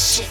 shit.